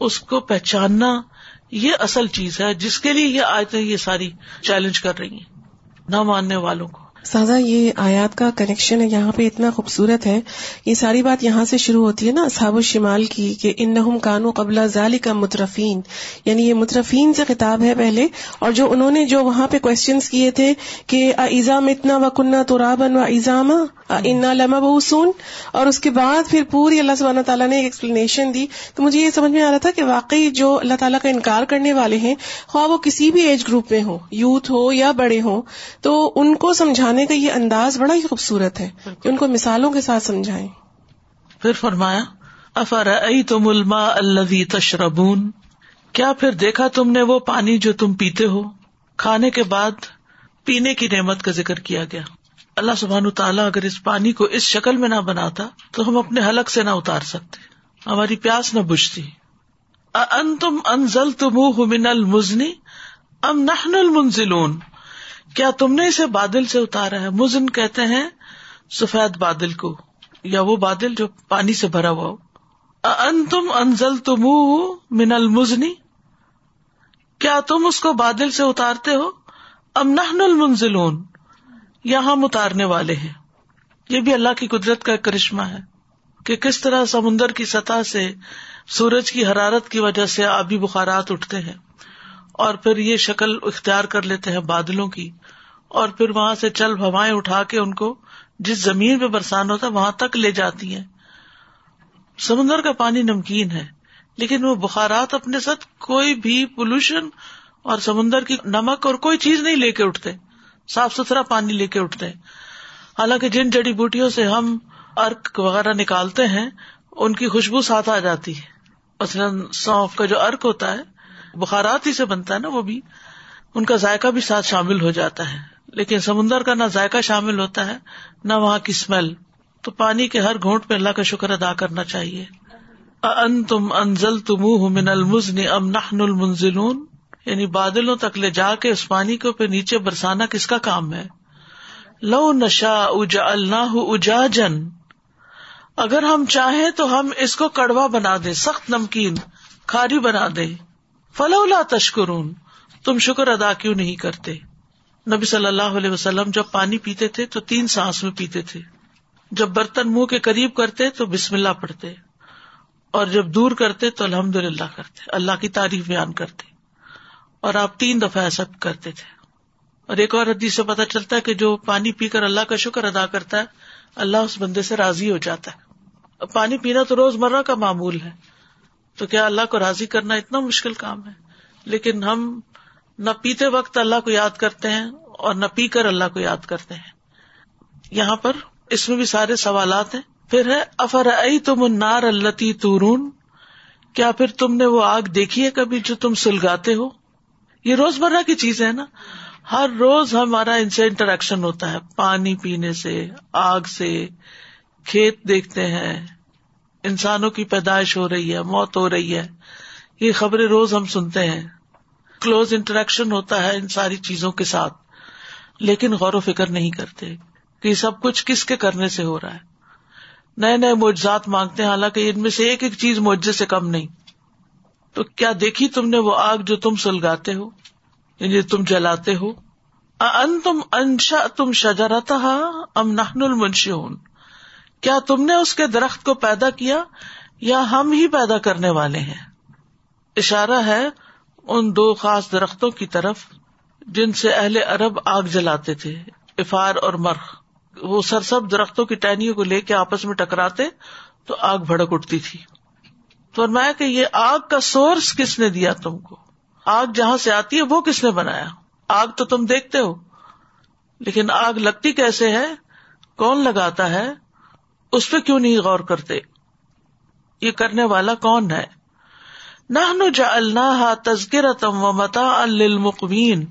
اس کو پہچاننا یہ اصل چیز ہے جس کے لیے یہ آیتیں یہ ساری چیلنج کر رہی ہیں نہ ماننے والوں کو۔ سازا، یہ آیات کا کنیکشن ہے، یہاں پہ اتنا خوبصورت ہے یہ ساری بات یہاں سے شروع ہوتی ہے نا، اصحاب الشمال کی، کہ ان کانو قبل ظالی کا مترفین۔ یعنی یہ مترفین سے خطاب ہے پہلے، اور جو انہوں نے جو وہاں پہ کوشچنس کیے تھے کہ ایزام اتنا و کنہ تو رابن و ایزام انا لما بسون اور اس کے بعد پھر پوری اللہ سبحانہ تعالیٰ نے ایک ایکسپلینیشن دی۔ تو مجھے یہ سمجھ میں آ رہا تھا کہ واقعی جو اللہ تعالیٰ کا انکار کرنے والے ہیں، خواہ وہ کسی بھی ایج گروپ میں ہو یوتھ ہو یا بڑے ہوں، تو ان کو سمجھانے کا یہ انداز بڑا ہی خوبصورت ہے کہ ان کو مثالوں کے ساتھ سمجھائیں۔ پھر فرمایا افر تم الما الدی تشربون؟ کیا پھر دیکھا تم نے وہ پانی جو تم پیتے ہو؟ کھانے کے بعد پینے کی نعمت کا ذکر کیا گیا۔ اللہ سبحان تعالیٰ اگر اس پانی کو اس شکل میں نہ بناتا تو ہم اپنے حلق سے نہ اتار سکتے۔ ہماری پیاس نہ بجتی ان تم انزل تم من المزنی ام نحن المنزلون؟ کیا تم نے اسے بادل سے اتارا ہے؟ مزن کہتے ہیں سفید بادل کو، یا وہ بادل جو پانی سے بھرا ہوا ہو۔ ان تم انزل تم من المزنی کیا تم اس کو بادل سے اتارتے ہو؟ ام نحن المنزلون؟ یا ہم اتارنے والے ہیں۔ یہ بھی اللہ کی قدرت کا ایک کرشمہ ہے کہ کس طرح سمندر کی سطح سے سورج کی حرارت کی وجہ سے آبی بخارات اٹھتے ہیں اور پھر یہ شکل اختیار کر لیتے ہیں بادلوں کی اور پھر وہاں سے چل ہوائیں اٹھا کے ان کو جس زمین پہ برسان ہوتا ہے وہاں تک لے جاتی ہیں۔ سمندر کا پانی نمکین ہے، لیکن وہ بخارات اپنے ساتھ کوئی بھی پولوشن اور سمندر کی نمک اور کوئی چیز نہیں لے کے اٹھتے۔ صاف ستھرا پانی لے کے اٹھتے ہیں۔ حالانکہ جن جڑی بوٹیوں سے ہم ارک وغیرہ نکالتے ہیں، ان کی خوشبو ساتھ آ جاتی ہے۔ مثلاً سونف کا جو ارک ہوتا ہے، بخارات ہی سے بنتا ہے نا وہ بھی۔ ان کا ذائقہ بھی ساتھ شامل ہو جاتا ہے۔ لیکن سمندر کا نہ ذائقہ شامل ہوتا ہے، نہ وہاں کی اسمیل تو پانی کے ہر گھونٹ پہ اللہ کا شکر ادا کرنا چاہیے۔ ان تم انزل تم من المزن ام نحن المنزلون یعنی بادلوں تک لے جا کے اس پانی کو پہ نیچے برسانا کس کا کام ہے؟ لو نشا اجا اللہ اجا جن اگر ہم چاہیں تو ہم اس کو کڑوا بنا دے سخت نمکین، کھاری بنا دے فلولا تشکرون۔ تم شکر ادا کیوں نہیں کرتے؟ نبی صلی اللہ علیہ وسلم جب پانی پیتے تھے تو تین سانس میں پیتے تھے۔ جب برتن منہ کے قریب کرتے تو بسم اللہ پڑھتے۔ اور جب دور کرتے تو الحمد للہ کرتے۔ اللہ کی تعریف بیان کرتے۔ اور آپ تین دفعہ ایسا کرتے تھے۔ اور ایک اور حدیث سے پتا چلتا ہے کہ جو پانی پی کر اللہ کا شکر ادا کرتا ہے، اللہ اس بندے سے راضی ہو جاتا ہے۔ پانی پینا تو روز مرہ کا معمول ہے۔ تو کیا اللہ کو راضی کرنا اتنا مشکل کام ہے؟ لیکن ہم نہ پیتے وقت اللہ کو یاد کرتے ہیں اور نہ پی کر اللہ کو یاد کرتے ہیں۔ یہاں پر اس میں بھی سارے سوالات ہیں۔ پھر ہے افر تم انار اللہ تورون؟ کیا پھر تم نے وہ آگ دیکھی ہے کبھی جو تم سلگاتے ہو؟ یہ روز مرہ کی چیز ہے نا۔ ہر روز ہمارا ان سے انٹریکشن ہوتا ہے۔ پانی پینے سے، آگ سے، کھیت دیکھتے ہیں۔ انسانوں کی پیدائش ہو رہی ہے، موت ہو رہی ہے۔ یہ خبریں روز ہم سنتے ہیں۔ کلوز انٹریکشن ہوتا ہے ان ساری چیزوں کے ساتھ۔ لیکن غور و فکر نہیں کرتے کہ سب کچھ کس کے کرنے سے ہو رہا ہے۔ نئے نئے معجزات مانگتے ہیں، حالانکہ ان میں سے ایک ایک چیز معجزے سے کم نہیں۔ تو کیا دیکھی تم نے وہ آگ جو تم سلگاتے ہو؟ یعنی تم جلاتے ہو؟ ان تم انشا تم شجرت ام نہن المنشیون کیا تم نے اس کے درخت کو پیدا کیا؟ یا ہم ہی پیدا کرنے والے ہیں؟ اشارہ ہے ان دو خاص درختوں کی طرف جن سے اہل عرب آگ جلاتے تھے، افار اور مرخ۔ وہ سرسب درختوں کی ٹہنیوں کو لے کے آپس میں ٹکراتے تو آگ بھڑک اٹھتی تھی۔ تو میں کہ یہ آگ کا سورس کس نے دیا تم کو؟ آگ جہاں سے آتی ہے وہ کس نے بنایا؟ آگ تو تم دیکھتے ہو، لیکن آگ لگتی کیسے ہے؟ کون لگاتا ہے؟ اس پہ کیوں نہیں غور کرتے؟ یہ کرنے والا کون ہے؟ نہ جا اللہ تذکر تم و متا المقین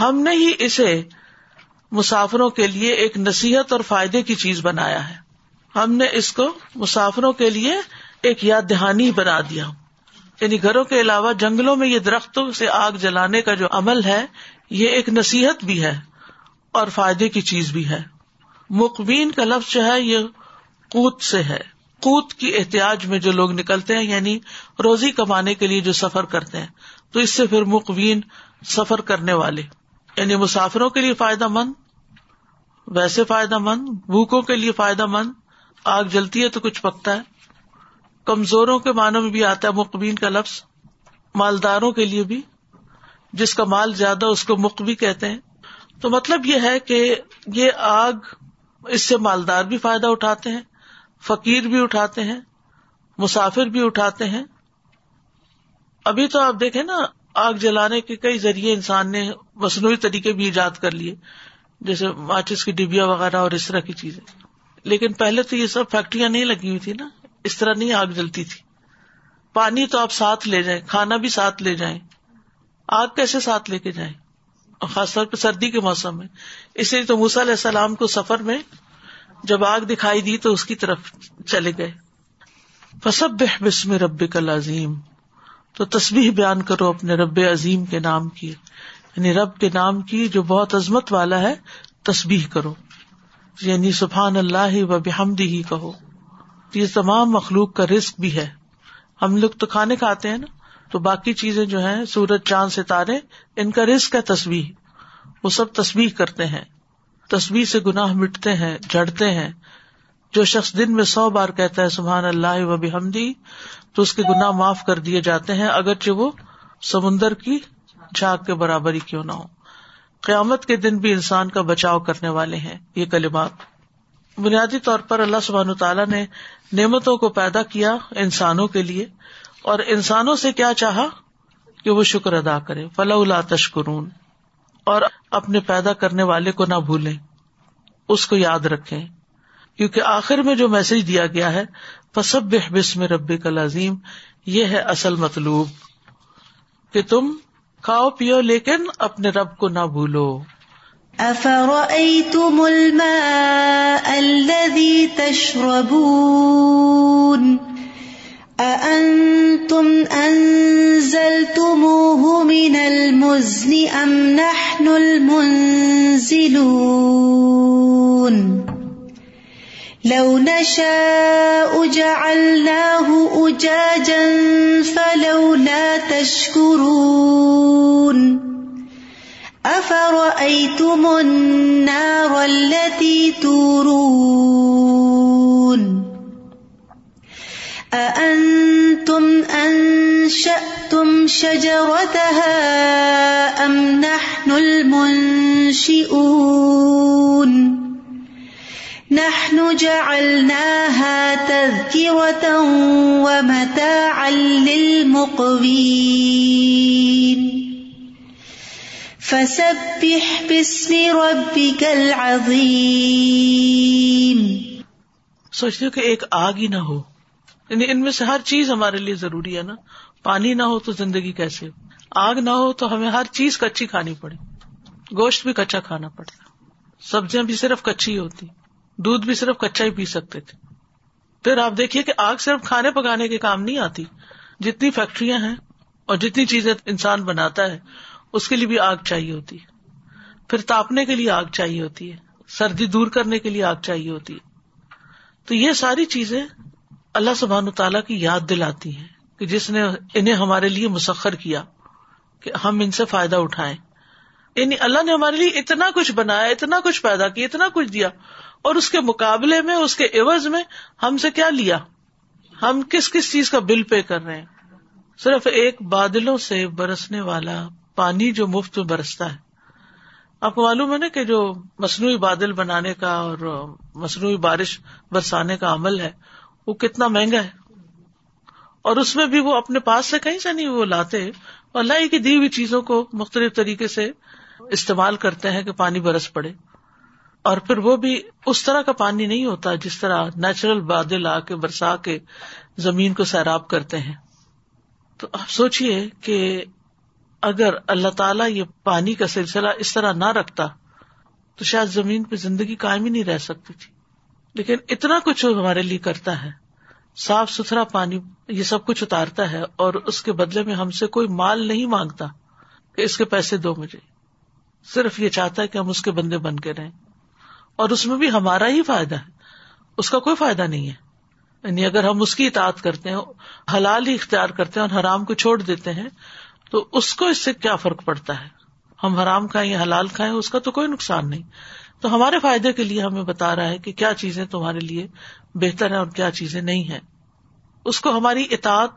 ہم نے ہی اسے مسافروں کے لیے ایک نصیحت اور فائدے کی چیز بنایا ہے۔ ہم نے اس کو مسافروں کے لیے ایک یاد دہانی بنا دیا۔ یعنی گھروں کے علاوہ جنگلوں میں یہ درختوں سے آگ جلانے کا جو عمل ہے، یہ ایک نصیحت بھی ہے اور فائدے کی چیز بھی ہے۔ مقبین کا لفظ جو ہے، یہ کوت سے ہے۔ کوت کی احتیاط میں جو لوگ نکلتے ہیں یعنی روزی کمانے کے لیے جو سفر کرتے ہیں، تو اس سے پھر مقبین سفر کرنے والے۔ یعنی مسافروں کے لیے فائدہ مند، ویسے فائدہ مند، بھوکوں کے لیے فائدہ مند، آگ جلتی ہے تو کچھ پکتا ہے۔ کمزوروں کے معنوں میں بھی آتا ہے مقبین کا لفظ، مالداروں کے لیے بھی، جس کا مال زیادہ اس کو مقبی کہتے ہیں۔ تو مطلب یہ ہے کہ یہ آگ اس سے مالدار بھی فائدہ اٹھاتے ہیں، فقیر بھی اٹھاتے ہیں، مسافر بھی اٹھاتے ہیں۔ ابھی تو آپ دیکھیں نا، آگ جلانے کے کئی ذریعے انسان نے مصنوعی طریقے بھی ایجاد کر لیے، جیسے ماچس کی ڈبیا وغیرہ اور اس طرح کی چیزیں۔ لیکن پہلے تو یہ سب فیکٹریاں نہیں لگی ہوئی تھی نا۔ اس طرح نہیں آگ جلتی تھی۔ پانی تو آپ ساتھ لے جائیں، کھانا بھی ساتھ لے جائیں۔ آگ کیسے ساتھ لے کے جائیں؟ اور خاص طور پہ سردی کے موسم میں۔ اس لیے تو موسا علیہ السلام کو سفر میں جب آگ دکھائی دی تو اس کی طرف چلے گئے۔ فسب بسم رب کل عظیم تو تصویر بیان کرو اپنے رب عظیم کے نام کی۔ یعنی رب کے نام کی جو بہت عظمت والا ہے تصبیح کرو۔ یعنی سبحان اللہ و بحمدی ہی کہو۔ یہ تمام مخلوق کا رسک بھی ہے۔ ہم لوگ تو کھانے کھاتے ہیں نا، تو باقی چیزیں جو ہیں، سورج، چاند، ستارے، ان کا رسک ہے تصویر وہ سب تصویر کرتے ہیں۔ تصویر سے گناہ مٹتے ہیں جڑتے ہیں۔ جو شخص دن میں سو بار کہتا ہے، سبحان اللہ و بحمدی، تو اس کے گناہ معاف کر دیے جاتے ہیں، اگرچہ وہ سمندر کی جھاگ کے برابر ہی کیوں نہ ہو۔ قیامت کے دن بھی انسان کا بچاؤ کرنے والے ہیں، یہ کلمات۔ بنیادی طور پر اللہ سبحان تعالیٰ نے نعمتوں کو پیدا کیا انسانوں کے لیے اور انسانوں سے کیا چاہا کہ وہ شکر ادا کرے۔ فلاح تشکرون۔ اور اپنے پیدا کرنے والے کو نہ بھولیں۔ اس کو یاد رکھے کیونکہ آخر میں جو میسج دیا گیا ہے فصب بسم رب کل عظیم یہ ہے اصل مطلوب کہ تم کھاؤ پیو لیکن اپنے رب کو نہ بھولو۔ أفرأيتم الماء الذي تشربون؟ أأنتم أنزلتموه من المزن أم نحن المنزلون؟ لو نشاء جعلناه أجاجا فلولا تشكرون. افرأيتم النار التي تورون أأنتم أنشأتم شجرتها أم نحن المنشئون نحن جعلناها تذكرة ومتاعا للمقوين فسبح باسم ربك العظيم۔ سوچتے ہو کہ ایک آگ ہی نہ ہو۔ یعنی ان میں سے ہر چیز ہمارے لیے ضروری ہے نا۔ پانی نہ ہو تو زندگی کیسے؟ آگ نہ ہو تو ہمیں ہر چیز کچی کھانی پڑے۔ گوشت بھی کچا کھانا پڑتا۔ سبزیاں بھی صرف کچی ہوتی۔ دودھ بھی صرف کچا ہی پی سکتے تھے۔ پھر آپ دیکھیے کہ آگ صرف کھانے پکانے کے کام نہیں آتی۔ جتنی فیکٹریاں ہیں اور جتنی چیزیں انسان بناتا ہے اس کے لیے بھی آگ چاہیے ہوتی ہے۔ پھر تاپنے کے لیے آگ چاہیے ہوتی ہے۔ سردی دور کرنے کے لیے آگ چاہیے ہوتی ہے۔ تو یہ ساری چیزیں اللہ سبحان تعالیٰ کی یاد دلاتی ہیں کہ جس نے انہیں ہمارے لیے مسخر کیا کہ ہم ان سے فائدہ اٹھائیں۔ یعنی اللہ نے ہمارے لیے اتنا کچھ بنایا، اتنا کچھ پیدا کیا، اتنا کچھ دیا۔ اور اس کے مقابلے میں، اس کے عوض میں ہم سے کیا لیا؟ ہم کس کس چیز کا بل پے کر رہے ہیں؟ صرف ایک بادلوں سے برسنے والا پانی جو مفت میں برستا ہے۔ آپ کو معلوم ہے نا کہ جو مصنوعی بادل بنانے کا اور مصنوعی بارش برسانے کا عمل ہے، وہ کتنا مہنگا ہے۔ اور اس میں بھی وہ اپنے پاس سے کہیں سے نہیں، وہ لاتے۔ اللہ کی دی ہوئی چیزوں کو مختلف طریقے سے استعمال کرتے ہیں کہ پانی برس پڑے۔ اور پھر وہ بھی اس طرح کا پانی نہیں ہوتا جس طرح نیچرل بادل آ کے برسا کے زمین کو سیراب کرتے ہیں۔ تو آپ سوچیے کہ اگر اللہ تعالیٰ یہ پانی کا سلسلہ اس طرح نہ رکھتا، تو شاید زمین پہ زندگی قائم ہی نہیں رہ سکتی تھی۔ لیکن اتنا کچھ ہمارے لیے کرتا ہے۔ صاف ستھرا پانی، یہ سب کچھ اتارتا ہے اور اس کے بدلے میں ہم سے کوئی مال نہیں مانگتا کہ اس کے پیسے دو مجھے۔ صرف یہ چاہتا ہے کہ ہم اس کے بندے بن کے رہیں۔ اور اس میں بھی ہمارا ہی فائدہ ہے۔ اس کا کوئی فائدہ نہیں ہے۔ یعنی اگر ہم اس کی اطاعت کرتے ہیں، حلال ہی اختیار کرتے ہیں اور حرام کو چھوڑ دیتے ہیں تو اس کو اس سے کیا فرق پڑتا ہے؟ ہم حرام کھائیں یا حلال کھائیں، اس کا تو کوئی نقصان نہیں۔ تو ہمارے فائدے کے لیے ہمیں بتا رہا ہے کہ کیا چیزیں تمہارے لیے بہتر ہیں اور کیا چیزیں نہیں ہیں۔ اس کو ہماری اطاعت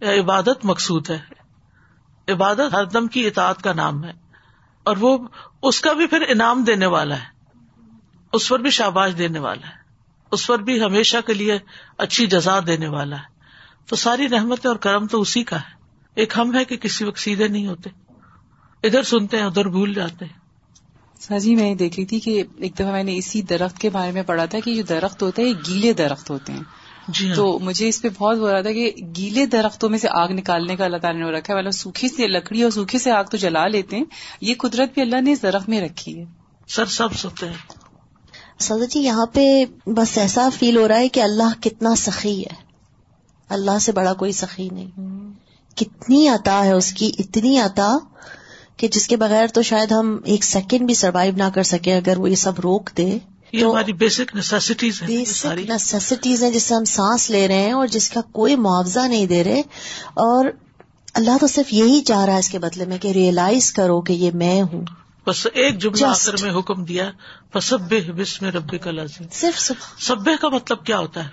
یا عبادت مقصود ہے۔ عبادت ہر دم کی اطاعت کا نام ہے۔ اور وہ اس کا بھی پھر انعام دینے والا ہے۔ اس پر بھی شاباش دینے والا ہے۔ اس پر بھی ہمیشہ کے لیے اچھی جزا دینے والا ہے۔ تو ساری رحمت اور کرم تو اسی کا ہے۔ ایک ہم ہے کہ کسی وقت سیدھے نہیں ہوتے۔ ادھر سنتے ہیں ادھر بھول جاتے ہیں۔ سر جی میں دیکھ رہی تھی کہ ایک دفعہ میں نے اسی درخت کے بارے میں پڑھا تھا کہ جو درخت ہوتے ہیں یہ گیلے درخت ہوتے ہیں۔ جی ہاں۔ تو مجھے اس پہ بہت ہو رہا تھا کہ گیلے درختوں میں سے آگ نکالنے کا اللہ تعالیٰ نے رکھا ہے۔ مطلب سوکھی سے لکڑی اور سوکھے سے آگ تو جلا لیتے ہیں۔ یہ قدرت بھی اللہ نے اس درخت میں رکھی ہے۔ سر سب سوتے ہیں۔ سر جی یہاں پہ بس ایسا فیل ہو رہا ہے کہ اللہ کتنا سخی ہے۔ اللہ سے بڑا کوئی سخی نہیں۔ کتنی عطا ہے اس کی اتنی عطا کہ جس کے بغیر تو شاید ہم ایک سیکنڈ بھی سروائو نہ کر سکے اگر وہ یہ سب روک دے۔ یہ ہماری بیسک نیسیسٹیز ہیں بیسک نیسیسٹیز ہیں جس سے ہم سانس لے رہے ہیں اور جس کا کوئی معاوضہ نہیں دے رہے۔ اور اللہ تو صرف یہی چاہ رہا ہے اس کے بدلے میں کہ ریئلائز کرو کہ یہ میں ہوں۔ بس ایک جملہ آخر میں حکم دیا سب بسم ربی کا لازم صرف سب کا مطلب کیا ہوتا ہے؟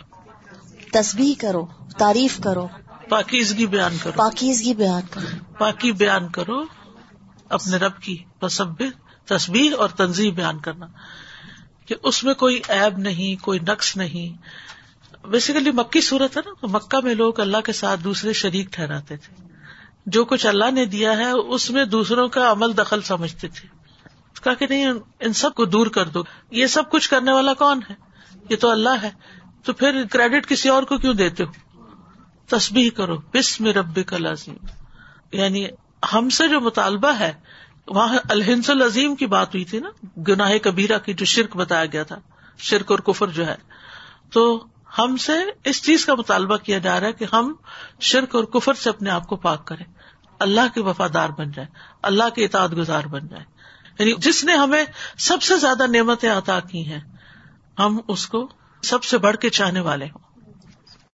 تسبیح کرو تعریف کرو۔ پاکیزگی بیان کرو۔ پاکیزگی بیان کرو۔ پاکی بیان کرو اپنے رب کی سب تصبیح اور تنظیم بیان کرنا۔ کہ اس میں کوئی ایب نہیں کوئی نقص نہیں۔ بیسیکلی مکی صورت ہے نا تو مکہ میں لوگ اللہ کے ساتھ دوسرے شریک ٹھہراتے تھے۔ جو کچھ اللہ نے دیا ہے اس میں دوسروں کا عمل دخل سمجھتے تھے۔ کہا کہ نہیں ان سب کو دور کر دو۔ یہ سب کچھ کرنے والا کون ہے؟ یہ تو اللہ ہے۔ تو پھر کریڈٹ کسی اور کو کیوں دیتے ہو؟ تسبیح کرو، بسم رب کا لازم یعنی ہم سے جو مطالبہ ہے، وہاں الحنس العظیم کی بات ہوئی تھی نا، گناہ کبیرہ کی جو شرک بتایا گیا تھا، شرک اور کفر جو ہے۔ تو ہم سے اس چیز کا مطالبہ کیا جا رہا ہے کہ ہم شرک اور کفر سے اپنے آپ کو پاک کریں۔ اللہ کے وفادار بن جائیں، اللہ کے اطاعت گزار بن جائیں۔ یعنی جس نے ہمیں سب سے زیادہ نعمتیں عطا کی ہیں، ہم اس کو سب سے بڑھ کے چاہنے والے ہوں۔